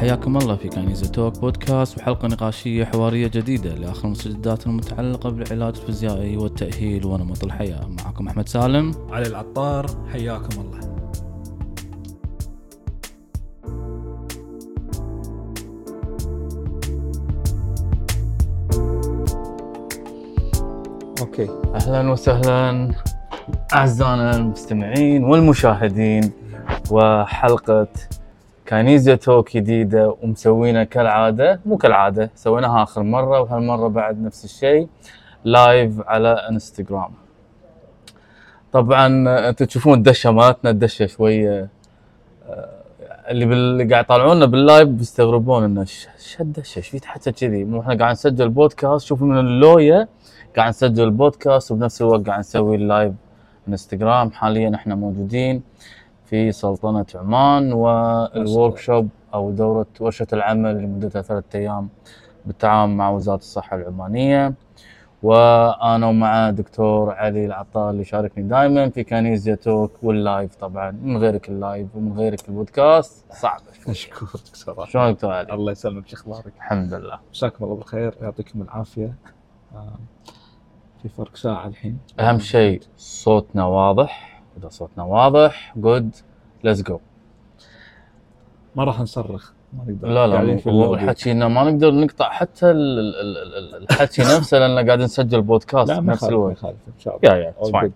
حياكم الله في كنيزة توك بودكاست وحلقة نقاشية حوارية جديدة لآخر المستجدات المتعلقة بالعلاج الفيزيائي والتأهيل ونمط الحياة. معكم أحمد سالم. علي العطار حياكم الله. أوكي. أهلا وسهلا. أعزائنا المستمعين والمشاهدين وحلقة Kinesia Talk جديدة ومسوينا كالعادة مو كالعادة سويناها آخر مرة وهالمرة بعد نفس الشيء live على انستغرام طبعا أنتم تشوفون الدشة مالتنا الدشة شوية آه، اللي بال... قاعد يطالعونا بال live بيستغربون إنه ش الدشة؟ إيش في تحت كذي؟ مو إحنا قاعد نسجل بودكاست شوفوا من اللوية قاعد نسجل البودكاست وبنفس الوقت قاعد نسوي ال live انستغرام حاليا إحنا موجودين. في سلطنة عمان وال workshop أو دورة ورشة العمل لمدتها ثلاثة أيام بالتعاون مع وزارة الصحة العمانية. وأنا ومع دكتور علي العطار اللي يشاركني دائما في Kinesia Talk وال live طبعا من غيرك ال live ومن غيرك البودكاست. صعب مشكور دكتور شلون دكتور علي؟ الله يسلمك شو أخبارك؟ الحمد لله. مساكم الله بالخير يعطيكم العافية. آه، في فرق ساعة الحين. أهم شيء صوتنا واضح. إذا صوتنا واضح good let's go ما راح نصرخ ما نقدر. لا لا هو حكينا ما نقدر نقطع حتى الحكي نفسه لأن قاعد نسجل بودكاست لا نفس الوقت. إن شاء الله. يا يا fine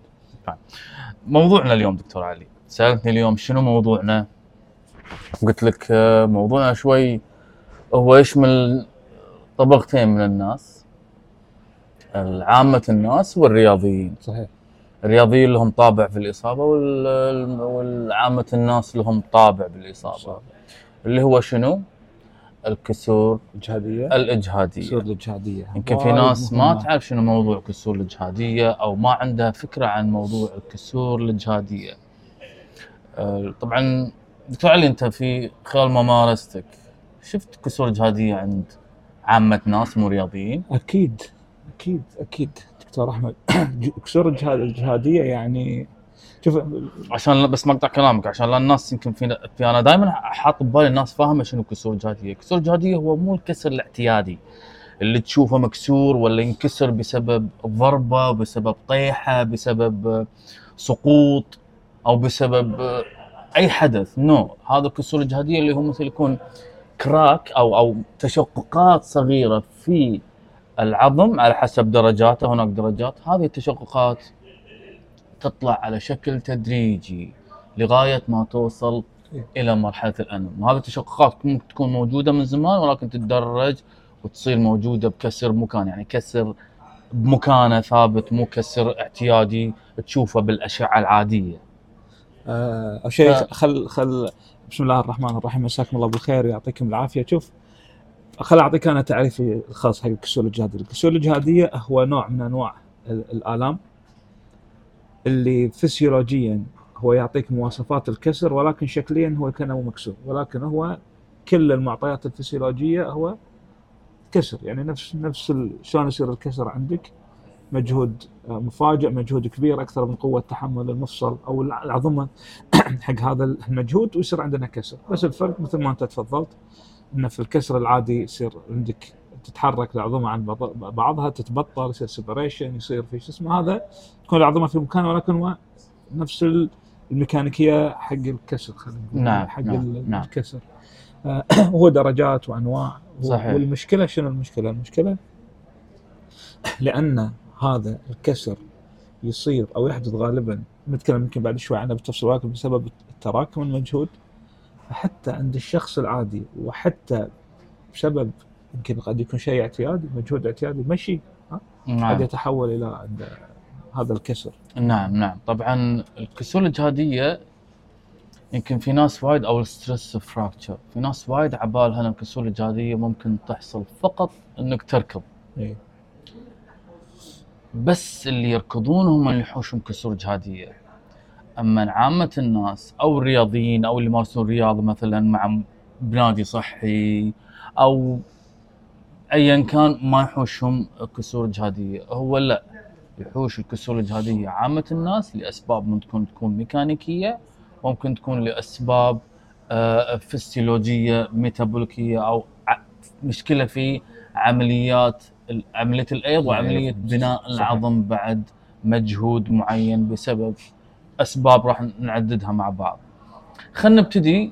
موضوعنا اليوم دكتور علي. سألتني اليوم شنو موضوعنا؟ قلت لك آه، موضوعنا شوي هو يشمل طبقتين من الناس؟ عامة الناس والرياضيين. صحيح. الرياضيين لهم طابع في الإصابة والعامة الناس لهم طابع بالإصابة. اللي هو شنو؟ الكسور الاجهاديه الإجهادية. الكسور الإجهادية. يمكن في ناس ما تعرف شنو موضوع الكسور الإجهادية أو ما عندها فكرة عن موضوع الكسور الإجهادية. آه، طبعا دكتور علي أنت في خلال ممارستك شفت كسور إجهادية عند عامة ناس مو رياضيين؟ أكيد. أكيد. أكيد. دكتور أحمد. كسور الجهادية يعني شوف عشان بس مقطع كلامك عشان لا الناس يمكن في, في أنا دائما حاط ببالي الناس فاهمة شنو كسور الجهادية، كسور الجهادية هو مو الكسر الاعتيادي. اللي تشوفه مكسور ولا ينكسر بسبب ضربة بسبب طيحة بسبب سقوط أو بسبب أي حدث. نو no. هذا الكسور الجهادية اللي هو مثل يكون كراك أو أو تشققات صغيرة في العظم على حسب درجاته هناك درجات. هذه التشققات تطلع على شكل تدريجي لغاية ما توصل إلى مرحلة الانم وهذه التشققات ممكن تكون موجودة من زمان ولكن تتدرج وتصير موجودة بكسر مكان يعني كسر بمكانة ثابت مو كسر اعتيادي تشوفه بالأشعة العادية. أه شيء خل خل بسم الله الرحمن الرحيم مساكم الله بالخير ويعطيكم العافية. شوف خل أعطيك أنا تعريفي الخاص حق الكسور الجهاديه، الكسور الجهادية هو نوع من أنواع الآلام اللي فسيولوجيا هو يعطيك مواصفات الكسر ولكن شكليا هو كانه مكسور. ولكن هو كل المعطيات الفسيولوجية هو كسر. يعني نفس نفس شلون يصير الكسر عندك؟ مجهود آه، مفاجئ مجهود كبير أكثر من قوة تحمل المفصل أو العظمة حق هذا المجهود ويصير عندنا كسر. بس الفرق مثل ما أنت تفضلت إنه في الكسر العادي يصير عندك تتحرك العظمة عن بعضها تتبطل يصير سيبريشن يصير في شو اسمه هذا تكون العظمة في مكانها ولكن نفس الميكانيكية حق الكسر خلينا نقول نعم حق نعم, نعم. الكسر آه، هو درجات وأنواع صحيح والمشكلة شنو المشكلة؟ المشكلة لأن هذا الكسر يصير أو يحدث غالبا نتكلم يمكن بعد شوي عنه بالتفصيل ولكن بسبب تراكم المجهود حتى عند الشخص العادي وحتى بسبب يمكن قد يكون شيء اعتيادي مجهود اعتيادي مشي نعم. قد يتحول إلى هذا الكسر. نعم نعم. طبعا الكسور الجهاديه يمكن في ناس وايد أو ال stress fracture في ناس وايد عبالها ان الكسور الجهاديه ممكن تحصل فقط إنك تركض. إيه؟ بس اللي يركضون هم اللي يحوشون كسور جهاديه أما عامة الناس أو الرياضيين أو اللي يمارسون رياضة مثلا مع بنادي صحي أو ايا كان ما يحوشهم كسور جهادية هو لا يحوش الكسور الجهادية عامة الناس لأسباب ممكن تكون ميكانيكية ممكن تكون لأسباب آه، فسيولوجية ميتابوليكية أو مشكلة في عمليات عملية الأيض وعملية بناء. العظم بعد مجهود معين بسبب أسباب راح نعددها مع بعض. خلينا نبتدي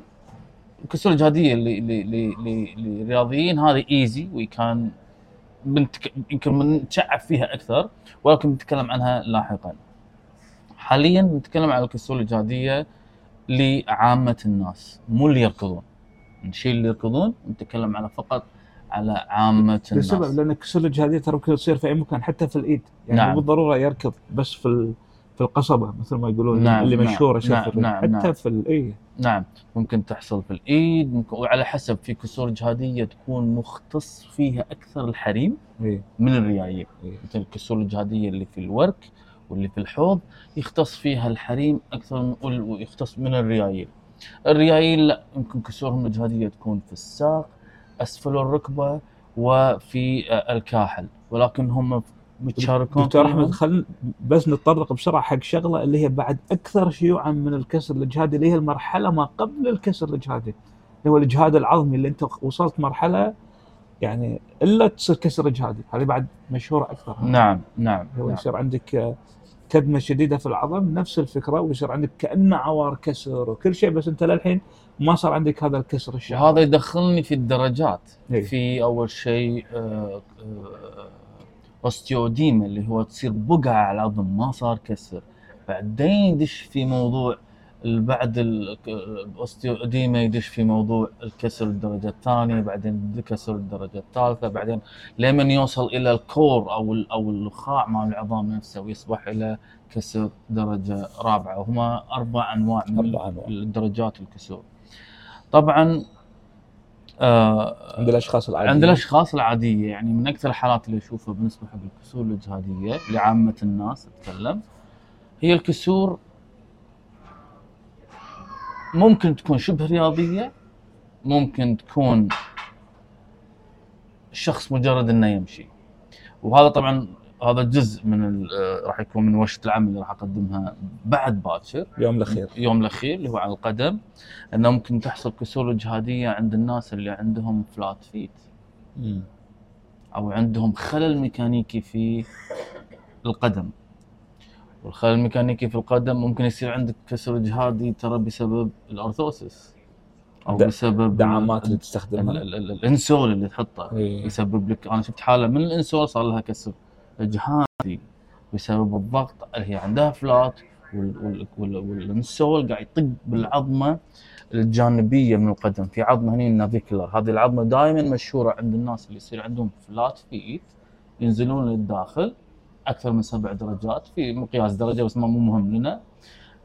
الكسور الجهاديه اللي اللي اللي للرياضيين هذه ايزي وي كان بنتك... يمكن بنتشعب فيها أكثر ولكن بنتكلم عنها لاحقا. حاليا بنتكلم عن الكسور الجهاديه لعامة الناس مو اللي يركضون. نشيل اللي يركضون ونتكلم على فقط على عامة الناس. لسبب لأن الكسور الجهاديه ترى ممكن تصير في أي مكان حتى في الإيد يعني نعم. مو بالضرورة يركض بس في ال- في القصبة مثل ما يقولون نعم، اللي نعم، مشهورة نعم، في. نعم، حتى نعم. في ال- اي نعم ممكن تحصل في الإيد ممكن وعلى حسب في كسور جهادية تكون مختص فيها أكثر الحريم اي من الريايل إيه. مثل الكسور الجهادية اللي في الورك واللي في الحوض يختص فيها الحريم أكثر من ويختص من الريايل الريايل لا يمكن كسورهم الجهادية تكون في الساق أسفل الركبة وفي آه، الكاحل ولكن هم متشاركون دكتور. أحمد خلينا بس نتطرق بسرعة حق شغلة اللي هي بعد أكثر شيوعا من الكسر الإجهادي اللي هي المرحلة ما قبل الكسر الإجهادي اللي هو الإجهاد العظمي اللي أنت وصلت مرحلة يعني إلا تصير كسر إجهادي هذه بعد مشهورة أكثر نعم نعم, هو نعم. يصير عندك آه، كدمة شديدة في العظم نفس الفكرة ويصير عندك كأنه عوار كسر وكل شيء بس أنت للحين ما صار عندك هذا الكسر الشهوي وهذا يدخلني في الدرجات إيه. في أول شيء آه، آه، osteoedema اللي هو تصير بقعة على العظم ما صار كسر. بعدين يدش في موضوع بعد ال- ال osteoedema يدش في موضوع الكسر الدرجة الثانية بعدين كسر الدرجة الثالثة بعدين لمن يوصل إلى الكور أو أو النخاع مال العظام نفسه ويصبح إلى كسر درجة رابعة. وهما أربع أنواع من أربع أنواع. الدرجات الكسور. طبعا آه عند الأشخاص العاديين. عند الأشخاص العادية يعني من أكثر الحالات اللي أشوفها بالنسبة حق الكسور الاجهاديه لعامة الناس أتكلم هي الكسور ممكن تكون شبه رياضية ممكن تكون الشخص مجرد إنه يمشي. وهذا طبعا هذا جزء من آه، راح يكون من ورشة العمل اللي راح أقدمها بعد باكر يوم الأخير. يوم الأخير اللي هو على القدم. إنه ممكن تحصل كسور إجهادية عند الناس اللي عندهم flat feet. أو عندهم خلل ميكانيكي في القدم. والخلل الميكانيكي في القدم ممكن يصير عندك كسر إجهادي ترى بسبب ال orthosis أو بسبب دعامات اللي ال- تستخدمها. ال- ال- ال insole اللي تحطه إيه. يسبب لك. أنا شفت حالة من ال insole صار لها كسر. اجهادي بسبب الضغط اللي هي عندها flat وال- وال- وال- وال insole قاعد يطق بالعظمة الجانبية من القدم. في عظمة هني ال navicular هذه العظمة دائما مشهورة عند الناس اللي يصير عندهم فلات فيت ينزلون للداخل أكثر من سبع درجات في مقياس درجة بس ما مو مهم لنا.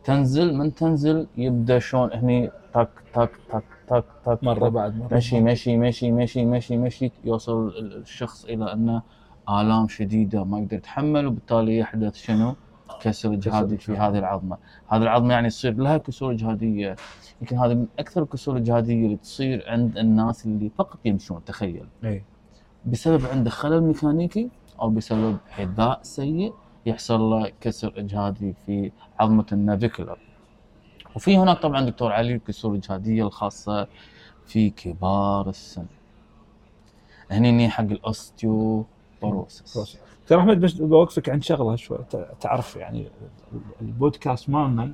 تنزل من تنزل؟ يبدأ شلون؟ هني تك تك تك تك تك مرة بعد مرة. مشي مشي مشي مشي مشي مشي يوصل ال- الشخص إلى إنه آلام شديدة ما يقدر يتحمل وبالتالي يحدث شنو؟ كسر اجهادي في. هذه العظمة، هذه العظمة يعني يصير لها كسور اجهاديه يمكن هذه من أكثر الكسور الاجهاديه اللي تصير عند الناس اللي فقط يمشون تخيل إي بسبب عنده خلل ميكانيكي أو بسبب حذاء سيء يحصل له كسر اجهادي في عظمة ال navicular. وفي هناك طبعا دكتور علي الكسور الاجهاديه الخاصة في كبار السن. هني حق ال osteoporosis. ترى أحمد بس بوقفك عن شغلة شوي. تعرف يعني البودكاست مالنا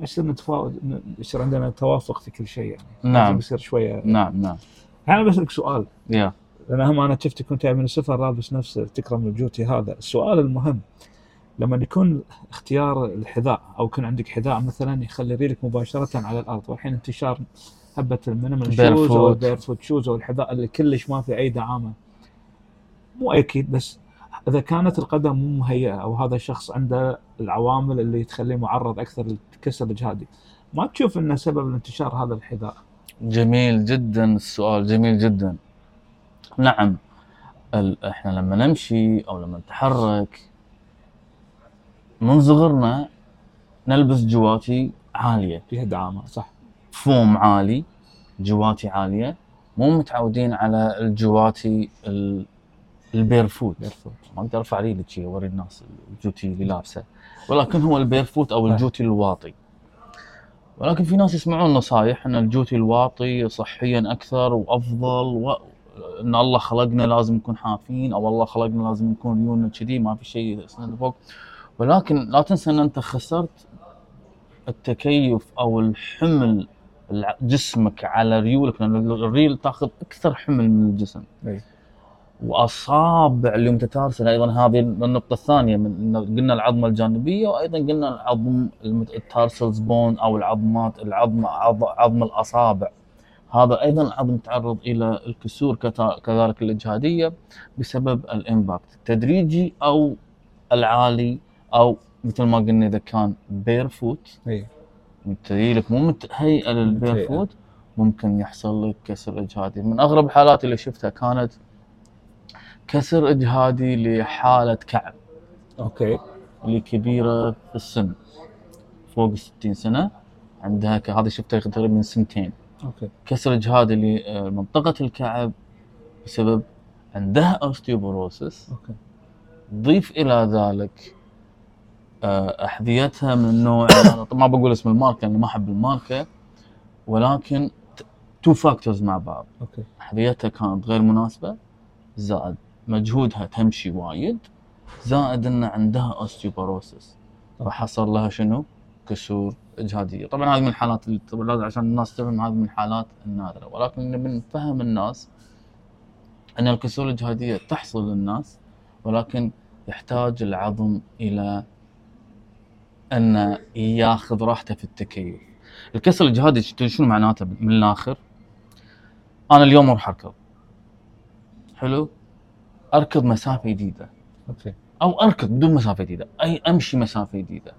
يصير نتفاوض يصير عندنا توافق في كل شيء يعني. نعم. يصير شوية. نعم نعم. أنا بسالك سؤال. يا. لأن هم أنا شفتك كنت من السفر لابس نفس تكرم الجوتي هذا. السؤال المهم لما يكون اختيار الحذاء أو يكون عندك حذاء مثلا يخلي رجلك مباشرة على الأرض. والحين انتشار هبة ال minimal shoes أو. ال barefoot shoes أو الحذاء اللي كلش ما في أي دعامة. مو أكيد بس إذا كانت القدم مو مهيئة أو هذا الشخص عنده العوامل اللي تخليه معرض أكثر للكسر الاجهادي ما تشوف إنه سبب لانتشار هذا الحذاء؟ جميل جدا السؤال جميل جدا. نعم ال- إحنا لما نمشي أو لما نتحرك من صغرنا نلبس جواتي عالية. فيها دعامة صح. فوم عالي جواتي عالية مو متعودين على الجواتي ال- ال barefoot. barefoot. ما أقدر أرفع ريلي شي أوري الناس الجوتي اللي لابسة. ولكن هو ال barefoot أو الجوتي الواطي. ولكن في ناس يسمعون نصايح إن الجوتي الواطي صحيا أكثر وأفضل و... إن الله خلقنا لازم نكون حافين أو الله خلقنا لازم نكون ريولنا كذي ما في شيء فوق. ولكن لا تنسى إن أنت خسرت التكيف أو الحمل جسمك على ريولك لأن الريل تاخذ أكثر حمل من الجسم. إي. وأصابع اللي metatarsal. أيضا هذه النقطة الثانية من قلنا العظمة الجانبية وأيضا قلنا العظم ال tarsals bone أو العظمات العظم عظ- عظم الأصابع. هذا أيضا عظم تعرض إلى الكسور كذلك الاجهاديه بسبب ال impact التدريجي أو العالي أو مثل ما قلنا إذا كان barefoot اي متهيألك مو متهيئه لل barefoot ممكن يحصل لك كسر اجهادي من أغرب الحالات اللي شفتها كانت كسر إجهادي لحالة كعب. أوكي. اللي كبيره في السن. فوق ال 60 سنة. عندها ك- هذه شفتها تقريبا من سنتين. أوكي. كسر إجهادي لمنطقة الكعب بسبب عندها osteoporosis أوكي. ضيف إلى ذلك آه، أحذيتها من النوع أنا ما بقول اسم الماركة لأني ما أحب الماركة. ولكن two factors مع بعض. أوكي. أحذيتها كانت غير مناسبة زائد مجهودها تمشي وايد زائد إن عندها اوستيوبوروسس فحصل لها شنو؟ كسور إجهادية، طبعا هذه من الحالات طبعا عشان الناس تفهم هذه من الحالات النادرة، ولكن نبي نفهم الناس إن الكسور الاجهاديه تحصل للناس ولكن يحتاج العظم إلى إن ياخذ راحته في التكيف. الكسر الإجهادي شنو معناته من الآخر؟ أنا اليوم أروح أركض. حلو؟ أركض مسافة جديدة. أوكي أو أركض بدون مسافة جديدة أي أمشي مسافة جديدة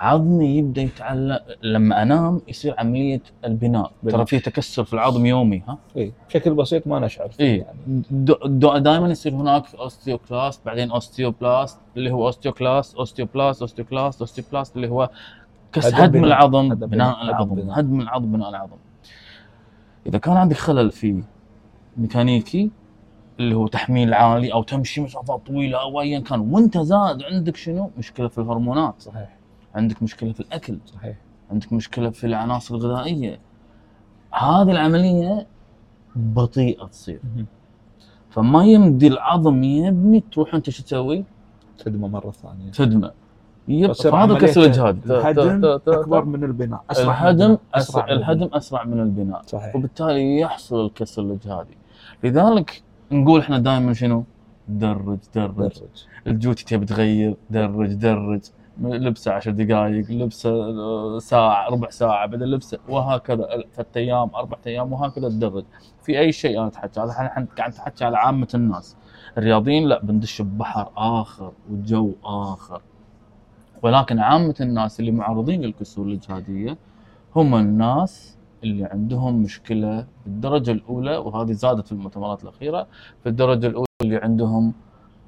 عظمي يبدأ يتعلق لما أنام يصير عملية البناء بناء. ترى في تكسر في العظم يومي ها اي بشكل بسيط ما نشعر فيه اي يعني دائما يصير هناك osteoclast بعدين osteoblast اللي هو osteoclast osteoblast osteoclast osteoblast اللي هو كس هدم بناء. العظم بناء بناء. العظم هدم بناء. هدم العظم بناء العظم إذا كان عندك خلل في ميكانيكي اللي هو تحميل عالي أو تمشي مسافات طويلة أو ايا كان. وأنت زاد عندك شنو؟ مشكلة في الهرمونات. صحيح. عندك مشكلة في الأكل. صحيح. عندك مشكلة في العناصر الغذائية. هذه العملية بطيئة تصير. فما يمدي العظم يبني تروح أنت شو تسوي؟ خدمه مرة ثانية. تدمه. يب عملية كسر ت- الهدم أكبر من البناء. أسرع الهدم. أسرع من الهدم البناء. أسرع من البناء. صحيح. وبالتالي يحصل الكسر الاجهادي لذلك نقول إحنا دائما شنو؟ درج درج. درج. الجوتي تبي تغير درج درج. لبسه عشر دقائق لبسه آه، ساعة ربع ساعة بعدين لبسه وهكذا ثلاث أيام أربعة أيام وهكذا تدرج في أي شيء أنا أتحكى هذا إحنا إحنا قاعد نتحكى على عامة الناس. الرياضيين لا بندش ببحر آخر وجو آخر. ولكن عامة الناس اللي معرضين للكسور الإجهادية هم الناس اللي عندهم مشكلة بالدرجة الأولى وهذه زادت في المؤتمرات الأخيرة في الدرجة الأولى اللي عندهم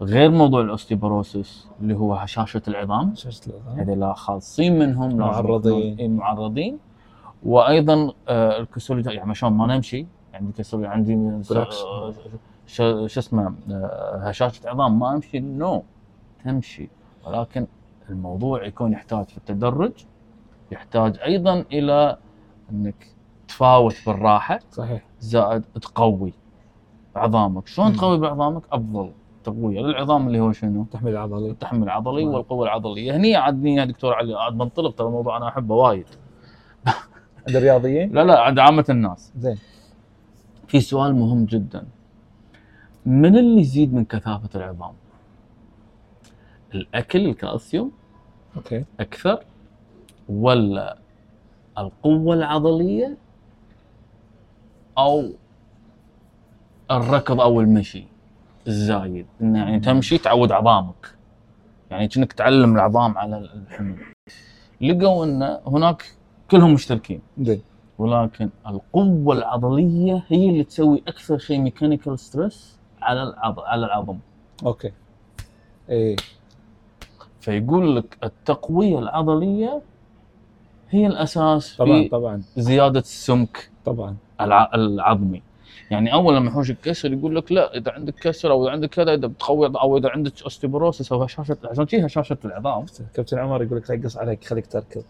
غير موضوع ال osteoporosis اللي هو هشاشة العظام. هشاشة العظام. هذول خاصين منهم معرضين. معرضين. وأيضا آه، الكسور يعني شلون ما نمشي عندي كسور عندي شو اسمه آه، هشاشة عظام ما أمشي no تمشي. ولكن الموضوع يكون يحتاج في التدرج يحتاج أيضا إلى إنك تفاوت بالراحة صحيح. زائد تقوي عظامك. شلون. تقوي بعظامك؟ أفضل تقوية. للعظام اللي هو شنو؟ تحميل عضلي التحمل العضلي. والقوة العضلية. هني عادني يا دكتور علي عاد بنطلق ترى الموضوع أنا أحبه وايد. عند الرياضيين؟ لا لا عند عامة الناس. زين. في سؤال مهم جدا. من اللي يزيد من كثافة العظام؟ الأكل الكالسيوم؟ أوكي. أكثر ولا القوة العضلية أو الركض أو المشي الزايد. انه يعني تمشي تعود عظامك. يعني كأنك تعلم العظام على الحمل. لقوا إن هناك كلهم مشتركين. زين. ولكن القوة العضلية هي اللي تسوي أكثر شيء mechanical stress على العظم على العظم. أوكي. إيه. فيقول لك التقوية العضلية هي الأساس طبعا في طبعا. زيادة السمك. طبعا. العظمي. يعني أول لما يحوش الكسر يقول لك لا إذا عندك كسر أو إذا عندك كذا إذا بتقوي أو إذا عندك osteoporosis أو هشاشه عشان شي هشاشه العظام. كابتن عمر يقول لك يقص عليك خليك تركض.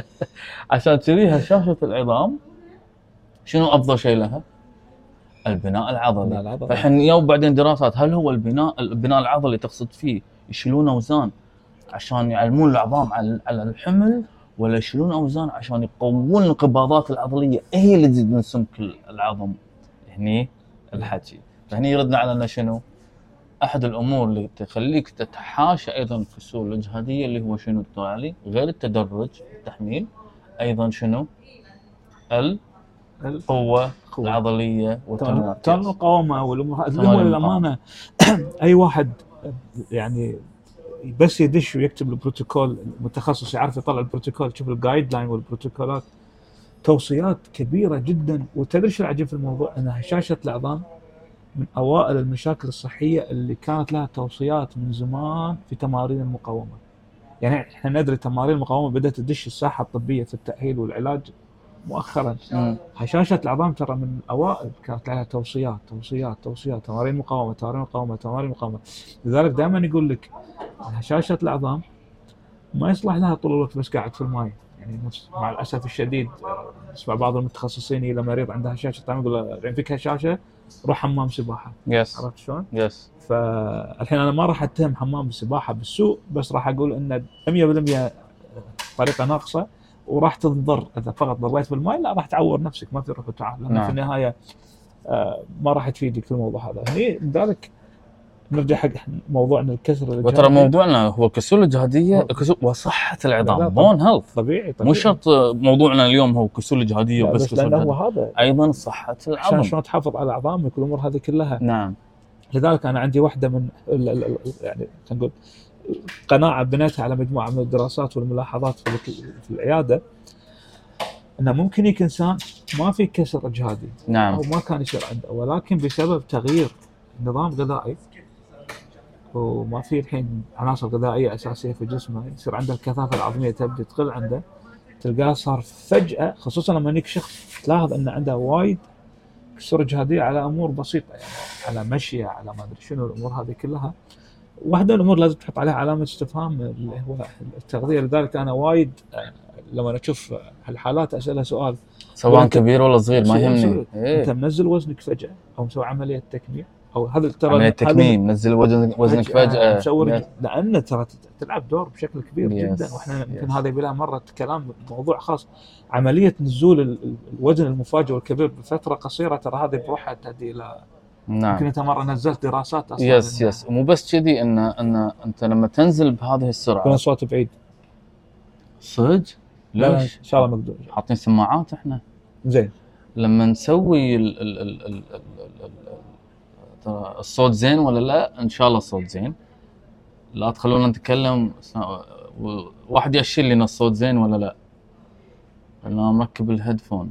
عشان كذي هشاشه العظام شنو أفضل شيء لها؟ البناء العضلي. فالحين يوم بعدين دراسات هل هو البناء البناء العضلي تقصد فيه يشيلون أوزان؟ عشان يعلمون العظام على الحمل؟ ولا يشيلون أوزان عشان يقوون الانقباضات العضلية هي اللي تزيد من سمك العظم هني الحكي فهني يردنا على انه شنو؟ أحد الأمور اللي تخليك تتحاشى أيضا الكسور الاجهاديه اللي هو شنو دكتور علي؟ غير التدرج التحميل أيضا شنو؟ القوة. العضلية والتمركز المقاومه والأمور هذه. للأمانة أي واحد يعني بس يدش ويكتب البروتوكول المتخصص يعرف يطلع البروتوكول يشوف ال guideline والبروتوكولات. توصيات كبيرة جدا. وتدري شو العجيب في الموضوع؟ ان هشاشه العظام من أوائل المشاكل الصحية اللي كانت لها توصيات من زمان في تمارين المقاومة. يعني إحنا ندري تمارين المقاومة بدأت تدش الساحة الطبية في التأهيل والعلاج. مؤخرا. مم. هشاشة العظام ترى من الأوائل كانت لها توصيات توصيات توصيات تمارين مقاومة تمارين مقاومة تمارين مقاومة. لذلك دائما يقول لك هشاشة العظام ما يصلح لها طول الوقت بس قاعد في الماء يعني مع الأسف الشديد آه، نسمع بعض المتخصصين إذا مريض عنده هشاشة عظام يقول له "الحين فيك هشاشة روح حمام سباحة. يس عرفت شلون؟ يس فالحين أنا ما راح أتهم حمام السباحة بالسوء بس راح أقول إن 100% طريقة ناقصة. وراح تنضر إذا فقط ضريت بالماء لا راح تعور نفسك ما في روح وتعال. لأن نعم. في النهاية آه، ما راح تفيدك في الموضوع هذا. هني لذلك نرجع حق موضوعنا الكسر وترى الجهدي. موضوعنا هو الكسور الاجهاديه الكسور وصحة العظام bone health طبيعي طبيعي مو شرط موضوعنا اليوم هو كسور الاجهاديه لا، وبس بس كسور لأنه هو. هذا أيضا صحة عشان العظم شلون تحافظ على عظامك والامور هذه كلها. نعم. لذلك أنا عندي واحدة من ال- ال- ال- يعني خلينا نقول قناعة بنيتها على مجموعة من الدراسات والملاحظات في ال- في العيادة إنه ممكن يكون إنسان ما في كسر اجهادي نعم. أو ما كان يصير عنده ولكن بسبب تغيير نظام غذائي وما في الحين عناصر غذائية أساسية في جسمه يصير عنده الكثافة العظمية تبدأ تقل عنده تلقاه صار فجأة خصوصا لما يجيك شخص تلاحظ إنه عنده وايد كسور اجهاديه على أمور بسيطة يعني على مشيه على ما أدري شنو الأمور هذه كلها. واحدة من الأمور لازم تحط عليها علامة استفهام اللي هو التغذية لذلك أنا وايد لما أشوف هالحالات أسألها سؤال سواء كبير ولا صغير ما يهمني صغير. أنت إيه. منزل وزنك فجأة أو مسوي عملية تكميم أو هذا ترى عملية تكميم نزل وزن وزنك فجأة مسوي يس. لأن ترى تلعب دور بشكل كبير Yes. جدا وإحنا يمكن. هذا يبي لها مرة كلام موضوع خاص عملية نزول ال- ال- الوزن المفاجئ والكبير بفترة قصيرة ترى هذه بروحها تؤدي إلى يمكن نعم أنت مرة نزلت دراسات أصلا yes yes ومو بس كذي إن إن أنت لما تنزل بهذه يكون السرعه الصوت بعيد صدق لا ان ليش؟ شاء الله مقدور حاطين سماعات إحنا زين لما نسوي ال ال ال ال ال ال ال ترى الصوت زين ولا لا؟ إن شاء الله الصوت زين. لا تخلونا نتكلم واحد يشيل لنا الصوت زين ولا لا؟ أنا مركب ال headphone.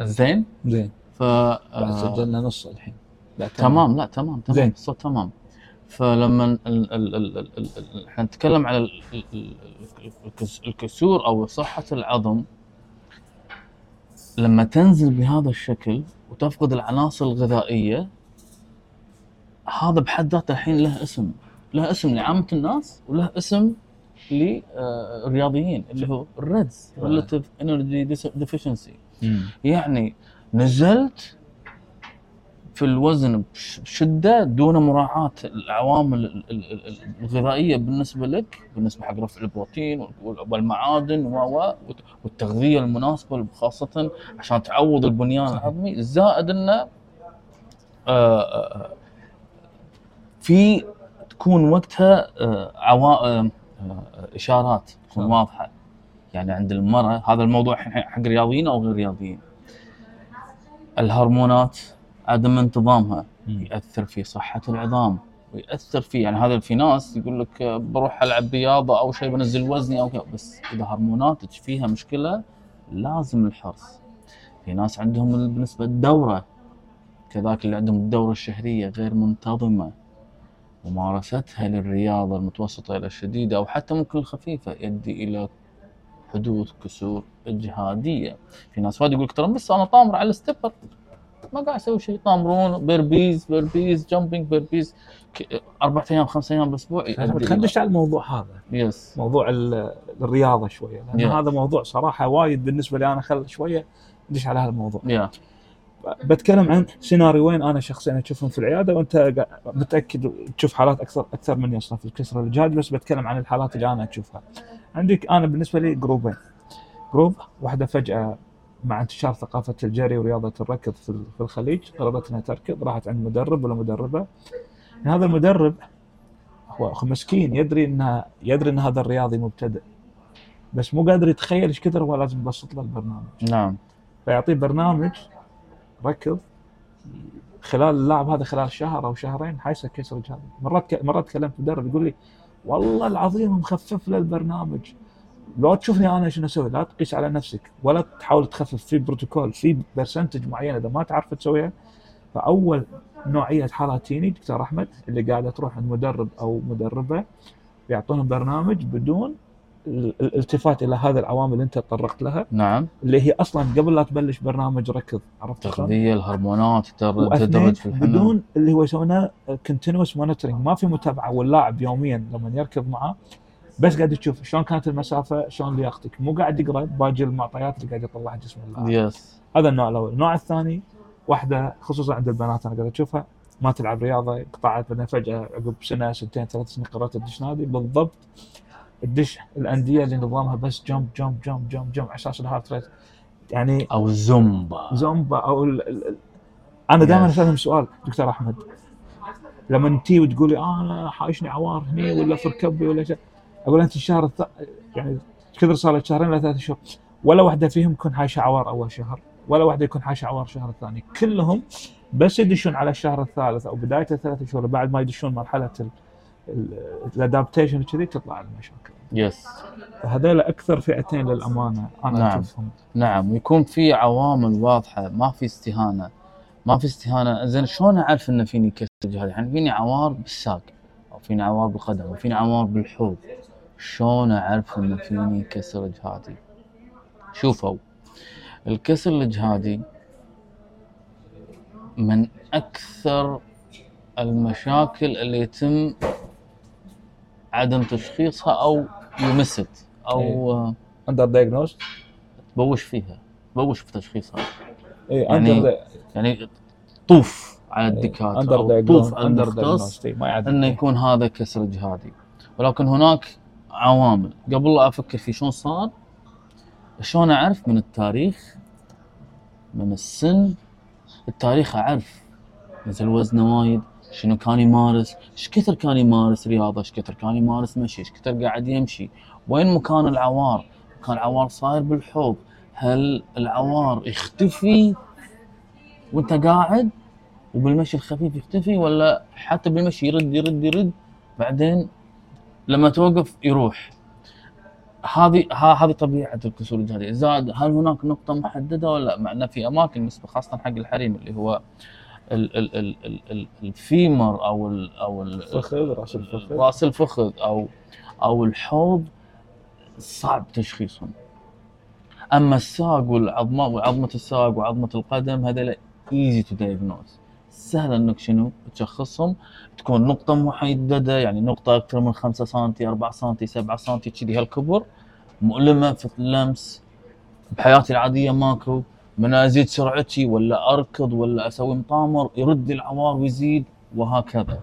زين؟ زين ف بعد آه، سجلنا نص الحين. لا تمام. لا تمام تمام. زين. الصوت تمام. فلما إحنا نتكلم على ال- ال- ال- الكس- الكسور أو صحة العظم. لما تنزل بهذا الشكل وتفقد العناصر الغذائية هذا بحد ذاته الحين له اسم. له اسم لعامة الناس وله اسم للرياضيين اللي هو الريدز Relative Energy Deficiency. يعني نزلت في الوزن بش- بشدة دون مراعاة العوامل ال- ال- ال- الغذائية بالنسبة لك بالنسبة حق رفع البروتين وال- والمعادن والتغذية المناسبة خاصة عشان تعوض البنيان. العظمي زائد انه آه، آه، في تكون وقتها آه، عوا... آه، آه، إشارات تكون صح. واضحة يعني عند المرأة هذا الموضوع حق رياضيين أو غير رياضيين الهرمونات عدم انتظامها ياثر في صحة العظام وياثر في يعني هذا في ناس يقول لك بروح ألعب رياضة أو شيء بنزل وزني أو كذا بس إذا هرموناتك فيها مشكلة لازم الحرص. في ناس عندهم بالنسبة للدورة كذاك اللي عندهم الدورة الشهرية غير منتظمة ممارستها للرياضة المتوسطة إلى الشديدة أو حتى ممكن الخفيفة يؤدي إلى حدوث كسور اجهاديه في ناس وايد يقول لك ترى بس أنا طامر على ال stepper ما قاعد أسوي شيء طامرون burpees burpees jumping burpees ك- أربع أيام خمس أيام بالأسبوع. خلينا ندش على الموضوع هذا. yes موضوع ال- الرياضة شوية. لأن Yeah. هذا موضوع صراحة وايد بالنسبة لي أنا خل شوية ندش على هذا الموضوع يا بتكلم عن سيناريوين أنا شخصيا أشوفهم في العيادة وأنت متأكد تشوف حالات أكثر أكثر مني أصلا في الكسر الجهادي بس بتكلم عن الحالات اللي أنا أشوفها. عندك أنا بالنسبة لي جروبين. group واحدة فجأة مع انتشار ثقافة الجري ورياضة الركض في ال- في الخليج قررت انها تركض راحت عند مدرب ولا مدربة. هذا المدرب هو مسكين يدري انها يدري إن هذا الرياضي مبتدئ بس مو قادر يتخيل إيش كثر هو لازم يبسط له البرنامج. نعم فيعطيه برنامج ركض خلال اللاعب هذا خلال شهر أو شهرين حيصير كسر جهادي مرات ك... مرات كلمت مدرب يقول لي والله العظيم مخفف له البرنامج. لو تشوفني أنا شنو أسوي لا تقيس على نفسك ولا تحاول تخفف في بروتوكول في برسنتج معين إذا ما تعرف تسويها. فأول نوعية حالات تجيني دكتور أحمد اللي قاعدة تروح عند مدرب أو مدربة يعطونهم برنامج بدون الالتفات إلى هذه العوامل اللي أنت تطرقت لها. نعم. اللي هي أصلا قبل لا تبلش برنامج ركض عرفت؟ التغذيه الهرمونات تدرج في الحمل. بدون اللي هو يسمونه continuous monitoring ما في متابعة واللاعب يوميا لما يركض معه بس قاعد تشوف شلون كانت المسافة شلون لياقتك. مو قاعد يقرأ باقي المعطيات اللي قاعد يطلعها جسم اللاعب. yes هذا النوع الأول. النوع الثاني واحدة خصوصا عند البنات أنا قاعد أشوفها ما تلعب رياضة قطعت بعدين فجأة عقب سنة سنتين ثلاث سنين قررت تدش نادي بالضبط. تدش الأندية اللي نظامها بس jump jump jump jump jump على أساس ال heart rate. يعني أو زومبا. زومبا أو ال... ال... ال- أنا دائما. أسألهم سؤال دكتور أحمد. لما تي وتقولي آه أنا حايشني عوار هني ولا في ركبي ولا شيء. أقول أنت الشهر الث... يعني كثر صار لك شهرين ولا ثلاث شهور. ولا واحدة فيهم يكون حايشة عوار أول شهر ولا واحدة يكون حايشة عوار الشهر الثاني كلهم بس يدشون على الشهر الثالث أو بداية الثلاث شهور بعد ما يدشون مرحلة ال... ال adaptation كذي تطلع المشاكل. yes فهذول أكثر فئتين للأمانة أنا نعم. أشوفهم. نعم. ويكون في عوامل واضحة ما في استهانة. ما في استهانة. زين شلون أعرف إن فيني كسر جهازي يعني فيني عوار بالساق أو فيني عوار بالقدم أو فيني عوار بالحوض. شلون أعرف إن فيني كسر جهادي؟ شوفوا الكسر الجهادي من أكثر المشاكل اللي يتم عدم تشخيصها أو missed أو إيه. under diagnosed تبوش فيها. تبوش في تشخيصها. اي يعني يعني طوف على الدكاترة under أو طوف على under المختص يعدل. إنه يكون هذا كسر جهادي. ولكن هناك عوامل. قبل لا أفكر في شلون صار شلون أعرف من التاريخ من السن؟ التاريخ أعرف. نزل وزنه وايد. شنو كان يمارس؟ إيش كثر كان يمارس رياضة؟ إيش كثر كان يمارس مشي؟ إيش كثر قاعد يمشي؟ وين مكان العوار؟ كان عوار صاير بالحوض. هل العوار يختفي وانت قاعد وبالمشي الخفيف يختفي ولا حتى بالمشي يرد يرد يرد؟ بعدين لما توقف يروح. هذه هذه طبيعة الكسور الجهاديه زاد هل هناك نقطة محددة ولا؟ مع في أماكن خاصة حق الحريم اللي هو ال ال ال ال ال ال femur أو ال أو ال فخذ رأس الفخذ. رأس الفخذ أو أو الحوض صعب تشخيصهم. أما الساق والعظمه وعظمة الساق وعظمة القدم هذول easy to diagnose سهل إنك شنو؟ تشخصهم. تكون نقطة محددة يعني نقطة أكثر من 5 سم 4 سم 7 سم كذي هالكبر. مؤلمة في اللمس بحياتي العادية ماكو. من ازيد سرعتي ولا أركض ولا أسوي مطامر يرد العوار ويزيد وهكذا.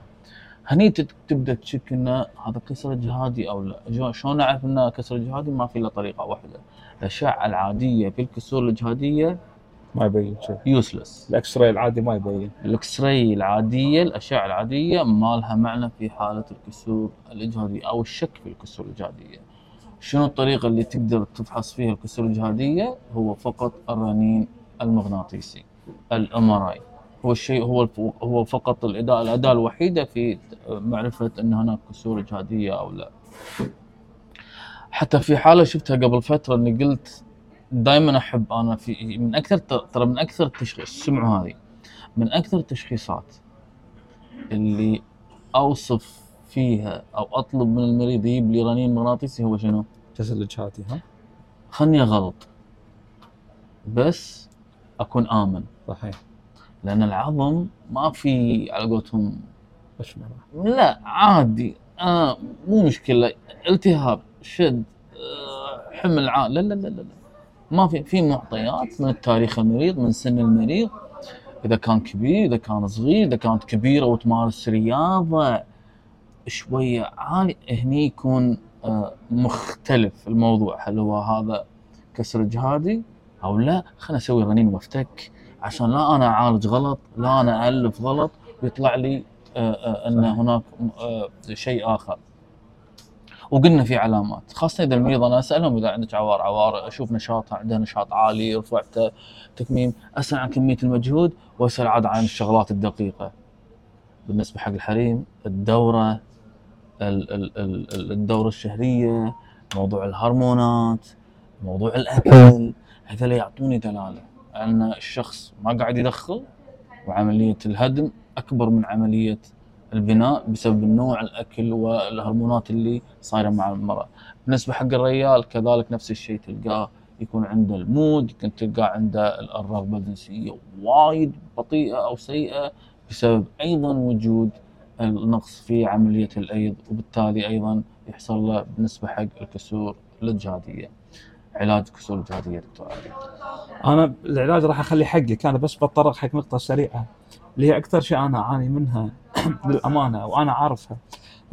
هني تبدأ تشك انه هذا كسر جهادي أو لا. شلون اعرف انه كسر جهادي؟ ما في إلا طريقة واحدة. الأشعة العادية في الكسور الجهادية ما يبين شيء. useless ال X-ray العادي ما يبين. ال X-ray العادية الأشعة العادية ما لها معنى في حالة الكسور الاجهاديه أو الشك في الكسور الجهادية. شنو الطريقة اللي تقدر تفحص فيها الكسور الجهادية؟ هو فقط الرنين المغناطيسي ال MRI هو الشيء هو هو فقط الاداء الأداة الوحيدة في معرفة أن هناك كسور جهادية أو لا. حتى في حالة شفتها قبل فترة إني قلت دائما أحب أنا في من أكثر ترى من أكثر التشخيص سمعوا هذه؟ من أكثر التشخيصات اللي أوصف فيها أو أطلب من المريض يجيب لي رنين مغناطيسي هو شنو؟ كسر الجهاتي ها؟ خلني غلط بس أكون آمن. صحيح. لأن العظم ما في على قولتهم. لا عادي. آه مو مشكلة. التهاب شد آه حمل عال لا لا لا لا لا. ما في في معطيات من التاريخ المريض من سن المريض. إذا كان كبير إذا كان صغير إذا كانت كبيرة وتمارس رياضة شوية عالي هني يكون آه مختلف الموضوع هل هو هذا كسر جهادي أو لا. خلينا أسوي رنين وافتك عشان لا أنا أعالج غلط لا أنا الف غلط ويطلع لي آه، آه، إن هناك شيء آخر. وقلنا في علامات خاصة إذا المريض أنا أسألهم إذا عندك عوار عوار أشوف نشاطها عندها نشاط عالي رفعته تكميم أسأل عن كمية المجهود وأسأل عاد عن الشغلات الدقيقة. بالنسبة حق الحريم الدورة ال- ال- ال- ال- الدورة الشهرية موضوع الهرمونات موضوع الأكل هذول يعطوني دلالة إن الشخص ما قاعد يدخل وعملية الهدم أكبر من عملية البناء بسبب النوع الأكل والهرمونات اللي صايرة مع المرأة. بالنسبة حق الرجال كذلك نفس الشيء تلقاه يكون عنده ال mood، يمكن تلقاه عنده الرغبه الجنسيه وايد بطيئة أو سيئة بسبب أيضا وجود النقص في عملية الأيض وبالتالي أيضا يحصل له بالنسبة حق الكسور الجهاديه. علاج الكسور الجهاديه دكتور. أنا العلاج راح أخلي حقك أنا بس بتطرق حق نقطة سريعة اللي هي أكثر شيء أنا أعاني منها للأمانة وأنا عارفها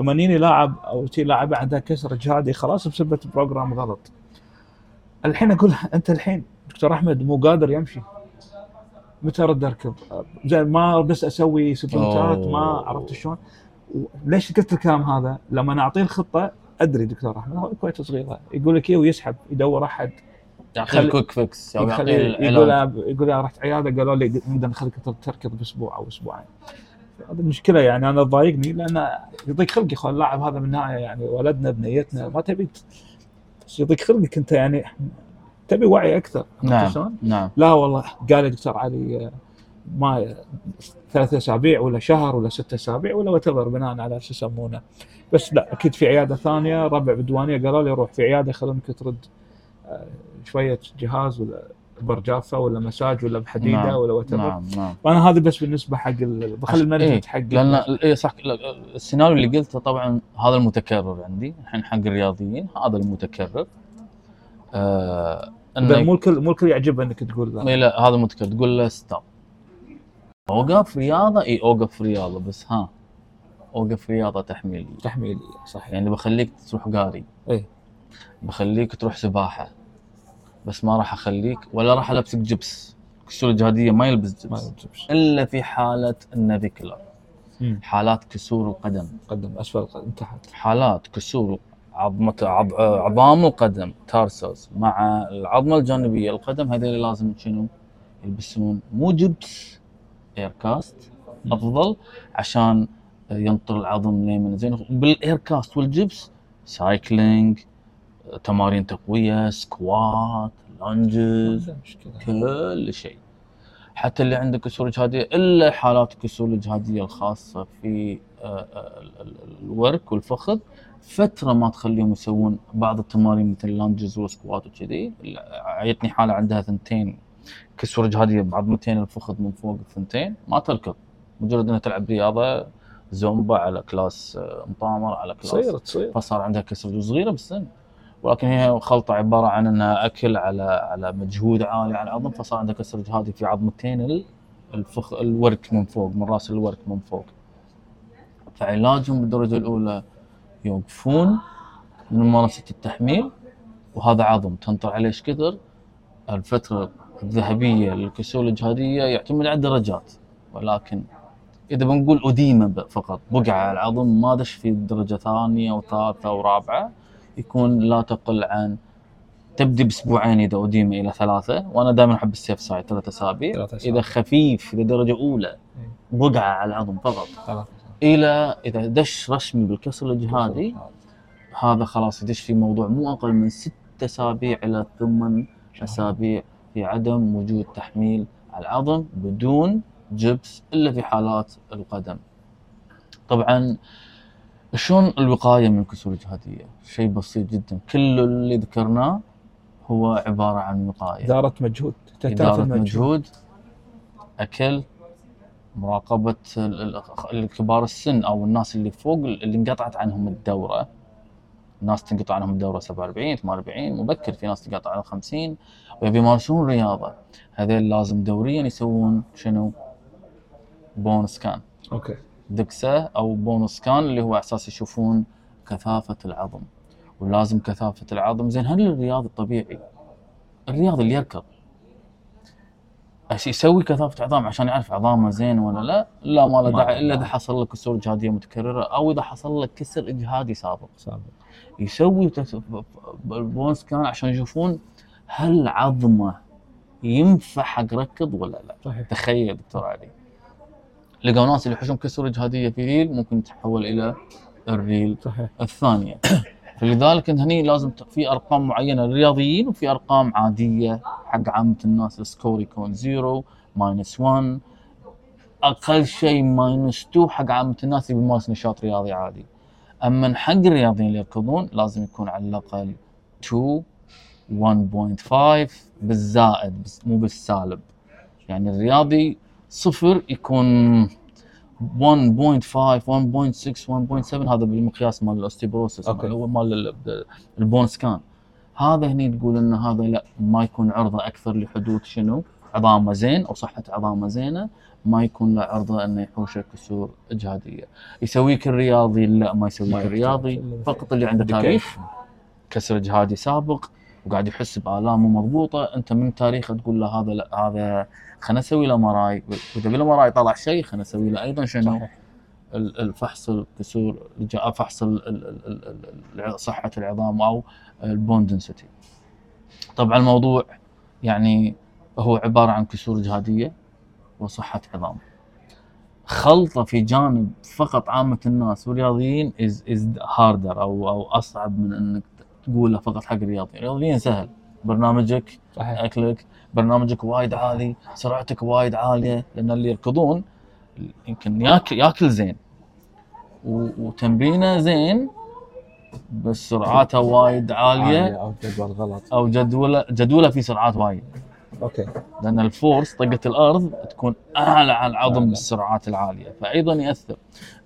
لما يجيني لاعب أو شي لاعبه عندها كسر جهادي خلاص بسبه program غلط الحين أقول أنت الحين دكتور أحمد مو قادر يمشي متى ارد اركض؟ زين ما بس أسوي سبرنتات ما. عرفت شلون؟ ليش قلت الكلام هذا؟ لما أنا أعطيه الخطة أدري دكتور أحمد هو كويت صغيره يقول لك إيه ويسحب يدور أحد يعطيه ال quick fix أو يعطيه. يقول يقول أنا رحت عيادة قالوا لي نقدر نخليك تركض بأسبوع أو أسبوعين هذه المشكلة يعني أنا ضايقني لأن يضيق خلقي اخوان اللاعب هذا من النهايه يعني ولدنا بنيتنا ما تبي يضيق خلقك أنت يعني تبي وعي أكثر نعم؟ نعم. لا والله قال لي دكتور علي ما ثلاث أسابيع ولا شهر ولا ست أسابيع ولا وتبر بناء على شو يسمونه. بس لا أكيد في عيادة ثانية ربع بدوانيه قالوا لي روح في عيادة يخلونك ترد آه، شوية جهاز ولا برجافة ولا مساج ولا بحديدة نعم، ولا وتبر نعم نعم. فانا هذه بس بالنسبة حق ال- بخلي ال management حق لأن اي صح السيناريو اللي قلته طبعا هذا المتكرر عندي الحين حق الرياضيين هذا المتكرر. آه مو الكل مو الكل يعجبه إنك تقول إي لا هذا المتكرر تقول له stop أوقف رياضة؟ إي أوقف رياضة بس ها. أوقف رياضة تحميلية. تحميلي صحيح. يعني بخليك تروح قاري. إيه. بخليك تروح سباحة. بس ما راح أخليك ولا راح ألبسك جبس كسور إجهادية ما يلبس ما جبس يجبش إلا في حالة ال navicular مم. حالات كسور القدم. قدم أسفل قدم تحت حالات كسور عظمة عض... عظام القدم tarsus مع العظمة الجانبية. القدم هذول لازم شنو؟ يلبسون مو جبس air cast. أفضل عشان ينطر العظم ليمن زين. بال air cast والجبس cycling تمارين تقوية squat lunges كل شيء. حتى اللي عنده كسور اجهاديه إلا حالات الكسور الاجهاديه الخاصة في آه، آه، ال- ال- الورك والفخذ فترة ما تخليهم يسوون بعض التمارين مثل ال lunges وال squat وكذي ييتني حالة عندها ثنتين. كسور اجهاديه بعظمتين الفخذ من فوق الثنتين. ما تركض. مجرد إنها تلعب رياضة زومبا على class آه، مطامر على class. تصير تصير فصار عندها كسر صغيرة بالسن. ولكن هي خلطة عبارة عن إنها أكل على على مجهود عالي على العظم فصار عندها كسر إجهادي في عظمتين ال- الفخ الورك من فوق من رأس الورك من فوق. فعلاجهم بالدرجة الأولى يوقفون من ممارسه التحميل وهذا عظم. تنطر عليه إيش كثر؟ الفترة الذهبية للكسور الإجهادية يعتمد على الدرجات. ولكن إذا بنقول edema ب- فقط على العظم ما دش في درجة ثانية وثالثة ورابعة يكون لا تقل عن تبدي بأسبوعين إذا edema إلى ثلاثة. وأنا دائما أحب ال safe side ثلاث أسابيع. إذا خفيف إذا درجة أولى بقعه على العظم فقط. إلى إذا دش رسمي بالكسر الجهادي هذا خلاص يدش في موضوع مو أقل من ست أسابيع إلى ثمان أسابيع في عدم وجود تحميل على العظم بدون جبس إلا في حالات القدم. طبعا شلون الوقاية من الكسور الجهادية؟ شيء بسيط جدا، كل اللي ذكرناه هو عبارة عن وقاية. إدارة مجهود إدارة المجهود مجهود، أكل، مراقبة ال- ال- الكبار السن أو الناس اللي فوق اللي انقطعت عنهم الدورة. ناس تنقطع عنهم الدورة 47 48 مبكر في ناس تنقطع عنهم 50 ويبي يمارسون رياضة. هذول لازم دوريا يسوون شنو؟ bone scan أوكي. دكسه أو bone scan اللي هو على أساس يشوفون كثافة العظم. ولازم كثافة العظم. زين هل الرياضي الطبيعي الرياضي اللي يركض إيش يسوي كثافة عظام عشان يعرف عظامه زين ولا لا؟ لا ما له داعي إلا إذا حصل لك كسور اجهاديه متكررة أو إذا حصل لك كسر إجهادي سابق. سابق. يسوي البون سكان عشان يشوفون هل عظمه ينفع حق ركض ولا لا؟ صحيح. تخيل دكتور علي. لقوا ناس اللي يحوشون كسور إجهادية في ريل ممكن تتحول إلى الريل. صحيح. الثانية فلذلك انت هني لازم في أرقام معينة للرياضيين وفي أرقام عادية حق عامة الناس. ال score يكون 0 minus 1 أقل شيء minus 2 حق عامة الناس اللي بيمارس نشاط رياضي عادي. أما حق الرياضيين اللي يركضون لازم يكون على الأقل 2 1.5 بالزائد مو بالسالب. يعني الرياضي صفر يكون 1.5 1.6 1.7 هذا بالمقياس مال ال osteoporosis okay. هو مال ال- ال bone scan هذا هني تقول إن هذا لا ما يكون عرضة أكثر لحدوث شنو؟ عظامة زين أو صحة عظامة زينة ما يكون له عرضة إنه يحوشه كسور إجهادية. يسويه كل رياضي؟ لا ما يسويه كل رياضي. فقط اللي عنده تاريخ كسر إجهادي سابق وقاعد يحس بآلام مو مضبوطه أنت من تاريخه تقول له هذا لا هذا خلينا نسوي له MRI. وإذا بال MRI طلع شيء خلينا نسوي له. أيضا شنو؟ الفحص الكسور فحص صحة العظام أو ال bone density طبعا الموضوع يعني هو عبارة عن كسور اجهاديه وصحة عظام. خلطة في جانب فقط عامة الناس والرياضيين is is harder أو أو أصعب من إنك تقوله فقط حق الرياضيين، الرياضيين سهل. برنامجك صحيح. أكلك برنامجك وايد عالي سرعتك وايد عالية لأن اللي يركضون يمكن ياكل ياكل زين. وتمرينه زين بس سرعاته وايد عالية أو جدول غلط. أو جدوله جدولة في سرعات وايد. okay. لأن ال force طقة الأرض تكون أعلى على العظم. بالسرعات العالية فايضا يأثر.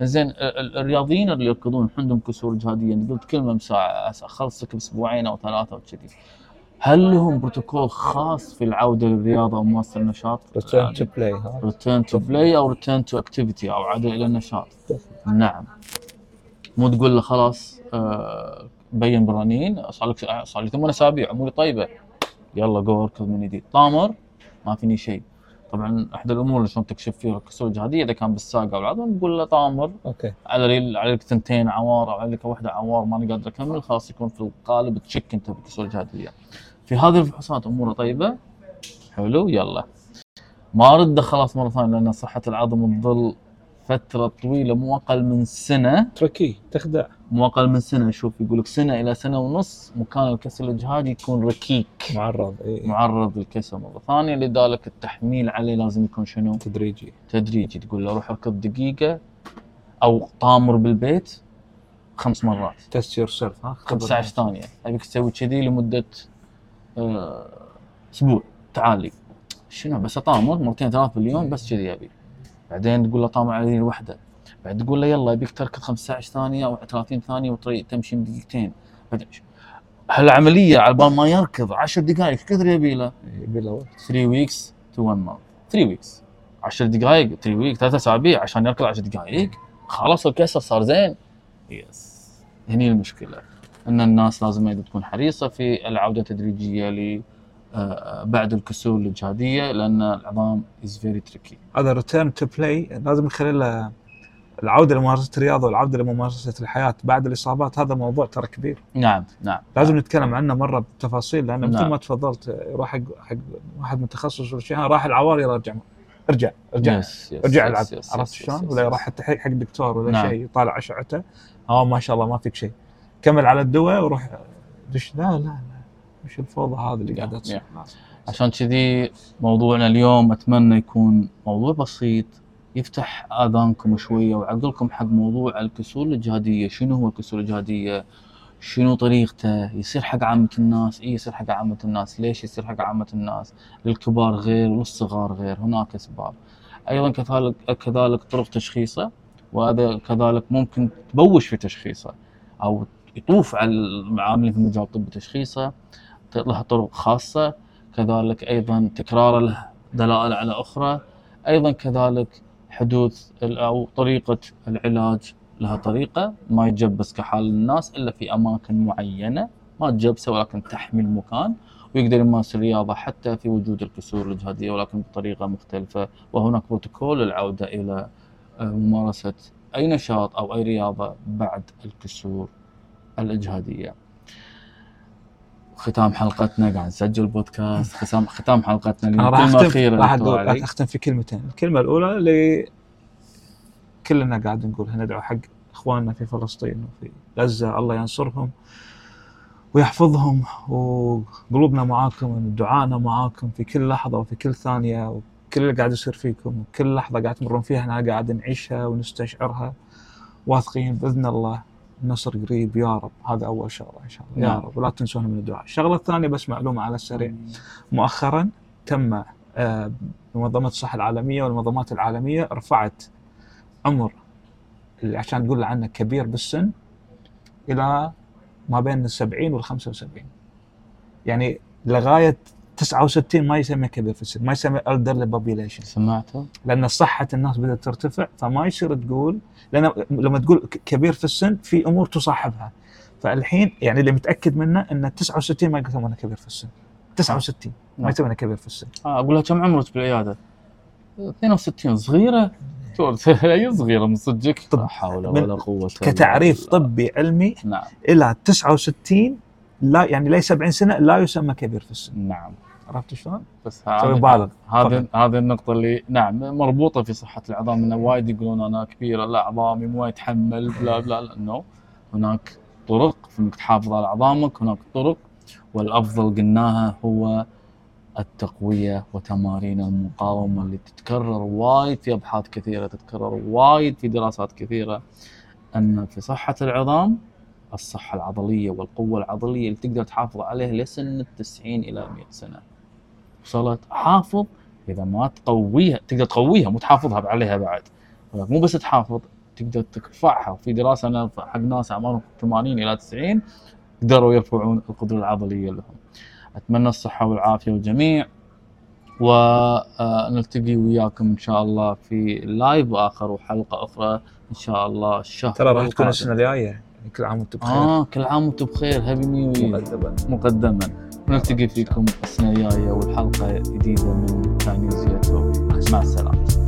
زين ال- ال- الرياضيين اللي يركضون عندهم كسور اجهاديه انت قلت كلمه مساعة أخلصك بأسبوعين أو ثلاثة وكذي هل لهم بروتوكول خاص في العودة للرياضة أو ممارسه النشاط؟ return to play return to play أو return to activity أو عودة إلى النشاط. نعم. مو تقول له خلاص آه بين برانين صار لك صار لي ثمان أسابيع اموري طيبة. يلا جو اركض من جديد طامر ما فيني شيء. طبعا احدى الأمور اللي شلون تكشف فيها الكسور الجهادية إذا كان بالساق أو العظم تقول له طامر أوكي. على لي على لك ثنتين عوار أو على لك واحدة عوار ماني قادر أكمل خلاص يكون في القالب تشك أنت بالكسور الجهادية. في هذه الفحوصات أموره طيبة؟ حلو يلا. ما رده خلاص مرة ثانية لأن صحة العظم تظل فترة طويلة مو أقل من سنة. تركي تخدع. مو أقل من سنة شوف يقول لك سنة إلى سنة ونص مكان الكسر الاجهادي يكون ركيك. معرض إي معرض للكسر. مرة ثانية لذلك التحميل عليه لازم يكون شنو؟ تدريجي. تدريجي. تقول له روح اركض دقيقة أو طامر بالبيت خمس مرات. test yourself ها 15 ثانية. أبيك تسوي كذي لمدة آه، أسبوع. تعالي شنو؟ بس أطامر مرتين ثلاث باليوم بس كذي ابي بعدين تقول له طامر علي الوحدة. بعد تقول له يلا يبيك تركض 15 ثانية أو 30 ثانية وتمشي دقيقتين. بعدين ش- هالعملية على بال ما يركض. 10 دقائق كثر يبي له. يبي له وقت. 3 weeks to 1 month 3 weeks 10 دقائق. 3 week ثلاث أسابيع عشان يركض 10 دقائق. خلاص الكسر صار زين. بس هني المشكلة. إن الناس لازم تكون حريصة في العودة التدريجية بعد الكسور الاجهاديه لأن العظام is very tricky هذا return to play لازم من خلال العودة لممارسة الرياضة والعودة لممارسة الحياة بعد الإصابات هذا موضوع ترى كبير. نعم نعم. لازم نتكلم عنه مرة بالتفاصيل لأن مثل نعم. ما تفضلت يروح حق حق واحد متخصص ولا شيء راح العوار يلا ارجع ارجع. ارجع يس يس ارجع العب. عرفت شلون؟ ولا. يروح حتى حق حق دكتور ولا نعم. شيء يطالع اشعته آه ما شاء الله ما فيك شيء. كمل على الدواء وروح دش لا لا لا. مش الفوضى هذه اللي قاعدة تصير عشان كذي موضوعنا اليوم أتمنى يكون موضوع بسيط يفتح آذانكم شوية وعقلكم حق موضوع الكسور الاجهاديه، شنو هو الكسور الاجهاديه؟ شنو طريقته؟ يصير حق عامة الناس؟ اي يصير حق عامة الناس، ليش يصير حق عامة الناس؟ للكبار غير وللصغار غير، هناك أسباب. أيضا كذلك كذلك طرق تشخيصه وهذا كذلك ممكن تبوش في تشخيصه أو يطوف على العاملين في مجال الطب تشخيصه لها طرق خاصة كذلك أيضا تكرار له دلائل على أخرى. أيضا كذلك حدوث أو طريقة العلاج لها طريقة. ما يتجبس كحال الناس إلا في أماكن معينة ما تجبسه ولكن تحمي المكان ويقدر يمارس الرياضة حتى في وجود الكسور الاجهاديه ولكن بطريقة مختلفة. وهناك بروتوكول للعودة إلى آه، ممارسة أي نشاط أو أي رياضة بعد الكسور الاجهاديه. ختام حلقتنا قاعد نسجل بودكاست ختام ختام حلقتنا كلمة اختم أخيرة راح. راح أختم في كلمتين. الكلمة الأولى اللي كلنا قاعد نقولها ندعو حق إخواننا في فلسطين وفي غزة الله ينصرهم ويحفظهم وقلوبنا معاكم ودعائنا معاكم في كل لحظة وفي كل ثانية وكل اللي قاعد يصير فيكم وكل لحظة قاعد تمرون فيها إحنا قاعد نعيشها ونستشعرها واثقين بإذن الله. النصر قريب يا رب. هذا أول شغلة إن شاء الله. يا نعم. رب. ولا تنسونا من الدعاء. الشغلة الثانية بس معلومة على السريع. مؤخرا تم آه، منظمة الصحة العالمية والمنظمات العالمية رفعت عمر اللي عشان نقول عنه كبير بالسن إلى ما بين ال 70 وال 75 يعني لغاية 69 ما يسمى كبير في السن ما يسمى elderly population سمعته؟ لأن صحة الناس بدأت ترتفع فما يصير تقول لأن لما تقول كبير في السن في أمور تصاحبها فالحين يعني اللي متأكد منه إن 69 ما يسمونه كبير في السن 69 ما نعم. يسمونه كبير في السن آه أقول لها كم عمرك بالعيادة؟ 62 صغيرة؟ هي صغيرة من صدقك لا حول ولا قوة كتعريف. طبي علمي نعم إلى 69 لا يعني لي 70 سنة لا يسمى كبير في السن نعم عرفت شلون؟ بس سوي هذه هذه النقطة اللي نعم مربوطة في صحة العظام إنه وايد يقولون أنا كبيرة لا عظامي مو يتحمل بلا بلا لا نو هناك طرق في إنك تحافظ على عظامك هناك طرق. والأفضل قلناها هو التقوية وتمارين المقاومة اللي تتكرر وايد في أبحاث كثيرة تتكرر وايد في دراسات كثيرة. أن في صحة العظام الصحة العضلية والقوة العضلية اللي تقدر تحافظ عليها لسن التسعين إلى 100 سنة. وصلت. حافظ. إذا ما تقويها تقدر تقويها مو تحافظها عليها بعد. مو بس تحافظ تقدر ترفعها. في دراسة أنا حق ناس أعمارهم 80 إلى 90 قدروا يرفعون القدرة العضلية لهم. أتمنى الصحة والعافية والجميع. ونلتقي وياكم إن شاء الله في live اخر وحلقة أخرى إن شاء الله الشهر ترى راح تكون. السنة الجاية يعني كل عام وأنتم بخير. آه كل عام وأنتم بخير. happy new مقدما. مقدما. نلتقي فيكم السنة الجايه والحلقة جديده من Kinesia Talk مع السلامة.